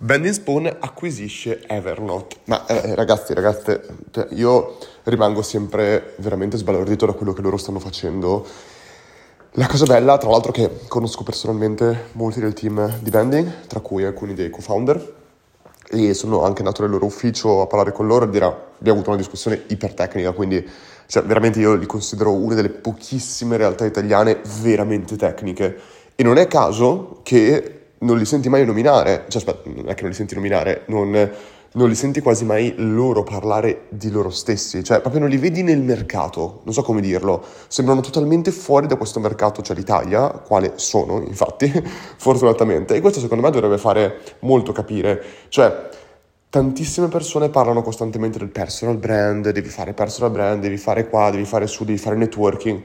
Bending Spoon acquisisce Evernote. Ma eh, ragazzi, ragazze, cioè, io rimango sempre veramente sbalordito da quello che loro stanno facendo. La cosa bella, tra l'altro, che conosco personalmente molti del team di Bending, tra cui alcuni dei co-founder, e sono anche andato nel loro ufficio a parlare con loro e dirà, abbiamo avuto una discussione ipertecnica, quindi cioè, veramente io li considero una delle pochissime realtà italiane veramente tecniche. E non è caso che non li senti mai nominare, cioè aspetta, non è che non li senti nominare, non, non li senti quasi mai loro parlare di loro stessi, cioè proprio non li vedi nel mercato, non so come dirlo, sembrano totalmente fuori da questo mercato, cioè l'Italia, quale sono infatti, fortunatamente, e questo secondo me dovrebbe fare molto capire, cioè tantissime persone parlano costantemente del personal brand, devi fare personal brand, devi fare qua, devi fare su, devi fare networking,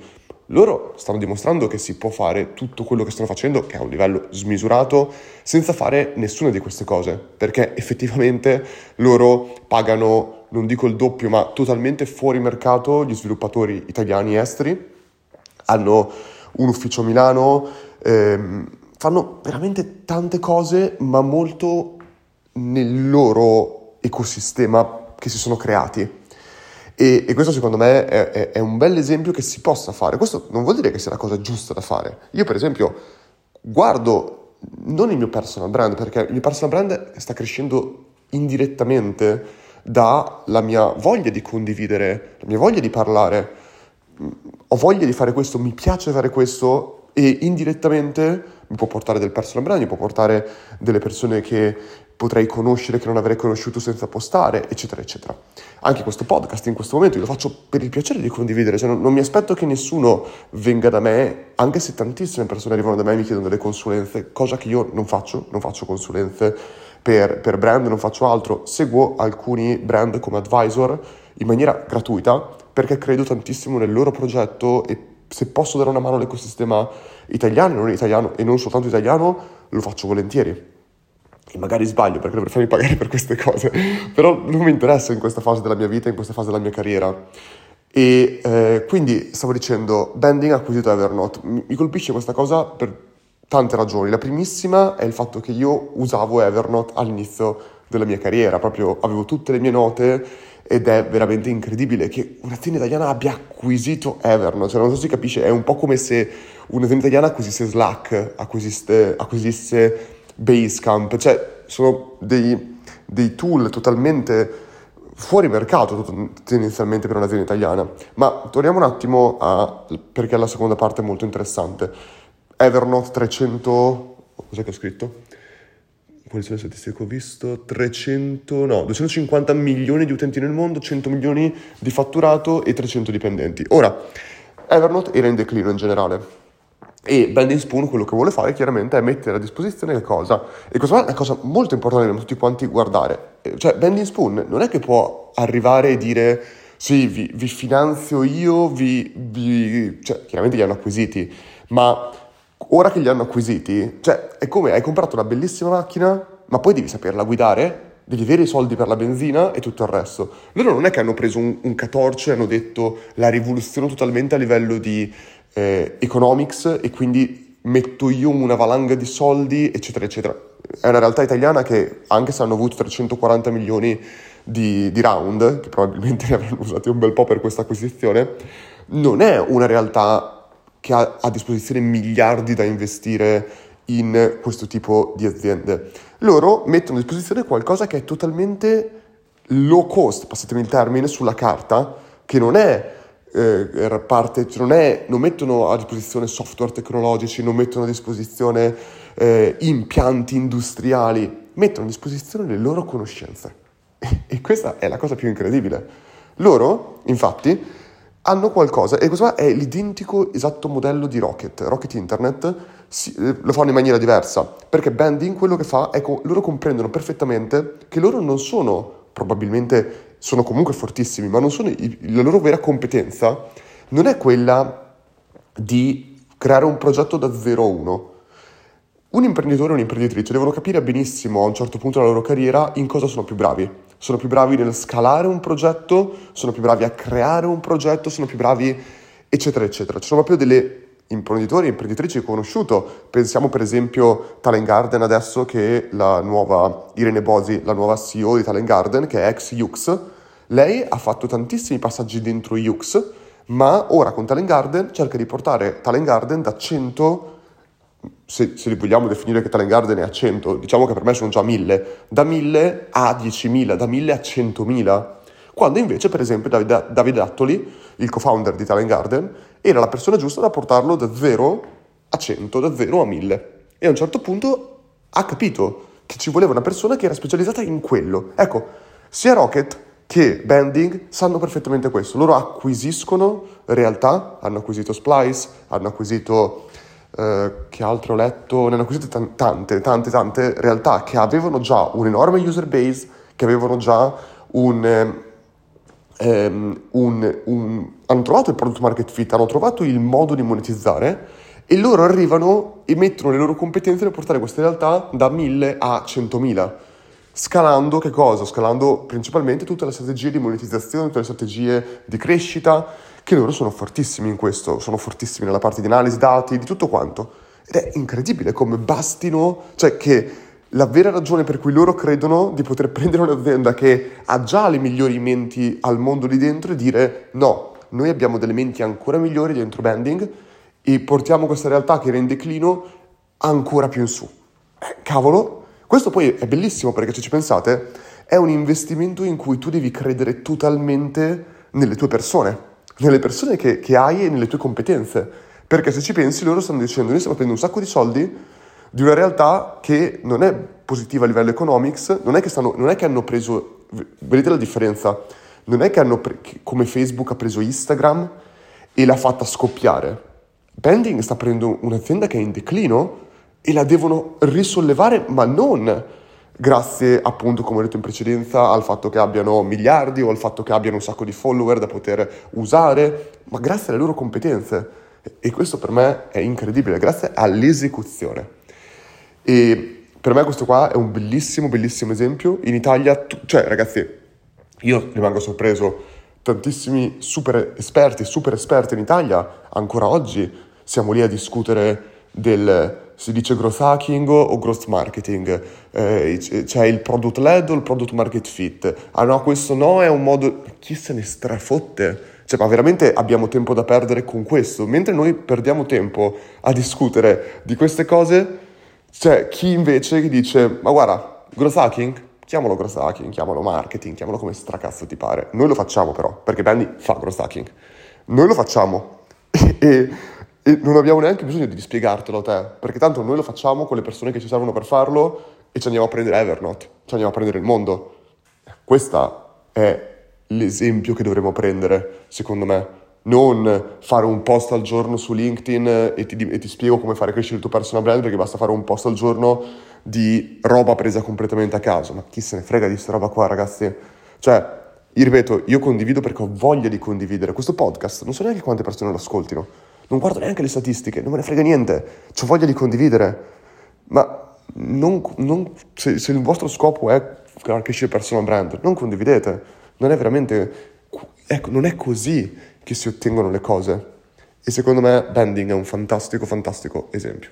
loro stanno dimostrando che si può fare tutto quello che stanno facendo, che è a un livello smisurato, senza fare nessuna di queste cose, perché effettivamente loro pagano, non dico il doppio, ma totalmente fuori mercato gli sviluppatori italiani e esteri, hanno un ufficio a Milano, ehm, fanno veramente tante cose, ma molto nel loro ecosistema che si sono creati. E, e questo secondo me è, è, è, un bel esempio che si possa fare. Questo non vuol dire che sia la cosa giusta da fare. Io per esempio guardo non il mio personal brand, perché il mio personal brand sta crescendo indirettamente dalla mia voglia di condividere, la mia voglia di parlare. Ho voglia di fare questo, mi piace fare questo e indirettamente mi può portare del personal brand, mi può portare delle persone che potrei conoscere che non avrei conosciuto senza postare, eccetera, eccetera. Anche questo podcast in questo momento io lo faccio per il piacere di condividere, cioè non, non mi aspetto che nessuno venga da me, anche se tantissime persone arrivano da me e mi chiedono delle consulenze, cosa che io non faccio, non faccio consulenze per, per brand, non faccio altro, seguo alcuni brand come advisor in maniera gratuita perché credo tantissimo nel loro progetto e se posso dare una mano all'ecosistema italiano, non italiano e non soltanto italiano, lo faccio volentieri e magari sbaglio perché dovrei farmi pagare per queste cose, però non mi interessa in questa fase della mia vita, in questa fase della mia carriera. E eh, quindi stavo dicendo, Bending ha acquisito Evernote. Mi colpisce questa cosa per tante ragioni. La primissima è il fatto che io usavo Evernote all'inizio della mia carriera, proprio avevo tutte le mie note ed è veramente incredibile che un'azienda italiana abbia acquisito Evernote, cioè non so se si capisce, è un po' come se un'azienda italiana acquisisse Slack, acquisisse, acquisisse Basecamp, cioè sono dei, dei tool totalmente fuori mercato tendenzialmente per un'azienda italiana. Ma torniamo un attimo a, perché la seconda parte è molto interessante. Evernote 300, cos'è che ho scritto? Quali sono le statistiche che ho visto? 300, no, 250 milioni di utenti nel mondo, 100 milioni di fatturato e 300 dipendenti. Ora, Evernote era in declino in generale e Bending Spoon quello che vuole fare chiaramente è mettere a disposizione che cosa? E questa è una cosa molto importante da tutti quanti guardare. Cioè Bending Spoon non è che può arrivare e dire sì, vi, vi finanzio io, vi, vi... Cioè, chiaramente li hanno acquisiti, ma ora che li hanno acquisiti, cioè è come hai comprato una bellissima macchina, ma poi devi saperla guidare, devi avere i soldi per la benzina e tutto il resto. Loro non è che hanno preso un, un catorcio e hanno detto la rivoluzione totalmente a livello di eh, economics e quindi metto io una valanga di soldi, eccetera, eccetera. È una realtà italiana che, anche se hanno avuto 340 milioni di, di round, che probabilmente ne avranno usati un bel po' per questa acquisizione, non è una realtà che ha a disposizione miliardi da investire in questo tipo di aziende. Loro mettono a disposizione qualcosa che è totalmente low cost, passatemi il termine, sulla carta, che non è eh, parte, non, è, non, mettono a disposizione software tecnologici, non mettono a disposizione eh, impianti industriali, mettono a disposizione le loro conoscenze. E questa è la cosa più incredibile. Loro, infatti, hanno qualcosa, e questo è l'identico esatto modello di Rocket. Rocket Internet si, eh, lo fanno in maniera diversa, perché Banding quello che fa è che loro comprendono perfettamente che loro non sono probabilmente sono comunque fortissimi, ma sono, la loro vera competenza non è quella di creare un progetto da 0 a 1. Un imprenditore e un'imprenditrice devono capire benissimo a un certo punto della loro carriera in cosa sono più bravi. Sono più bravi nel scalare un progetto, sono più bravi a creare un progetto, sono più bravi eccetera eccetera. Ci sono proprio delle imprenditori e imprenditrici che ho conosciuto. Pensiamo per esempio Talent Garden adesso che la nuova Irene Bosi, la nuova CEO di Talent Garden, che è ex Yux, lei ha fatto tantissimi passaggi dentro Yux, ma ora con Talent Garden cerca di portare Talent Garden da 100 se, se li vogliamo definire che Talent Garden è a 100, diciamo che per me sono già 1000, da 1000 a 10.000, da 1000 a 100.000. Quando invece, per esempio, Davide, Davide Attoli, il co-founder di Talent Garden, era la persona giusta da portarlo da 0 a 100, da 0 a 1000. E a un certo punto ha capito che ci voleva una persona che era specializzata in quello. Ecco, sia Rocket che Bending sanno perfettamente questo. Loro acquisiscono realtà, hanno acquisito Splice, hanno acquisito eh, che altro ho letto, ne hanno acquisite t- tante, tante, tante realtà che avevano già un enorme user base, che avevano già un, ehm, un, un, hanno trovato il product market fit, hanno trovato il modo di monetizzare e loro arrivano e mettono le loro competenze nel portare queste realtà da 1000 a 100.000. Scalando che cosa? Scalando principalmente tutte le strategie di monetizzazione, tutte le strategie di crescita, che loro sono fortissimi in questo, sono fortissimi nella parte di analisi dati, di tutto quanto. Ed è incredibile come bastino, cioè che la vera ragione per cui loro credono di poter prendere un'azienda che ha già le migliori menti al mondo lì dentro e dire no, noi abbiamo delle menti ancora migliori dentro Banding e portiamo questa realtà che era in declino ancora più in su. Eh, cavolo, questo poi è bellissimo perché se ci pensate è un investimento in cui tu devi credere totalmente nelle tue persone nelle persone che, che hai e nelle tue competenze. Perché se ci pensi, loro stanno dicendo: Noi stiamo prendendo un sacco di soldi di una realtà che non è positiva a livello economics, non è che, stanno, non è che hanno preso. Vedete la differenza? Non è che hanno pre- come Facebook ha preso Instagram e l'ha fatta scoppiare. Bending sta prendendo un'azienda che è in declino e la devono risollevare, ma non grazie appunto, come ho detto in precedenza, al fatto che abbiano miliardi o al fatto che abbiano un sacco di follower da poter usare, ma grazie alle loro competenze. E questo per me è incredibile, grazie all'esecuzione. E per me questo qua è un bellissimo, bellissimo esempio. In Italia, cioè ragazzi, io rimango sorpreso, tantissimi super esperti, super esperti in Italia, ancora oggi siamo lì a discutere del si dice growth hacking o growth marketing, eh, c'è il product led o il product market fit. Ah no, questo no, è un modo... Chi se ne strafotte? Cioè, ma veramente abbiamo tempo da perdere con questo? Mentre noi perdiamo tempo a discutere di queste cose, c'è chi invece dice, ma guarda, growth hacking? Chiamalo growth hacking, chiamalo marketing, chiamalo come stracazzo ti pare. Noi lo facciamo però, perché Benny fa growth hacking. Noi lo facciamo. e e non abbiamo neanche bisogno di spiegartelo a te, perché tanto noi lo facciamo con le persone che ci servono per farlo e ci andiamo a prendere Evernote, ci andiamo a prendere il mondo. Questo è l'esempio che dovremmo prendere, secondo me. Non fare un post al giorno su LinkedIn e ti, e ti spiego come fare crescere il tuo personal brand, perché basta fare un post al giorno di roba presa completamente a caso. Ma chi se ne frega di questa roba qua, ragazzi? Cioè, io ripeto, io condivido perché ho voglia di condividere. Questo podcast, non so neanche quante persone lo ascoltino non guardo neanche le statistiche, non me ne frega niente, ho voglia di condividere, ma non, non, se, se, il vostro scopo è far crescere personal brand, non condividete, non è veramente, ecco, non è così che si ottengono le cose. E secondo me Bending è un fantastico, fantastico esempio.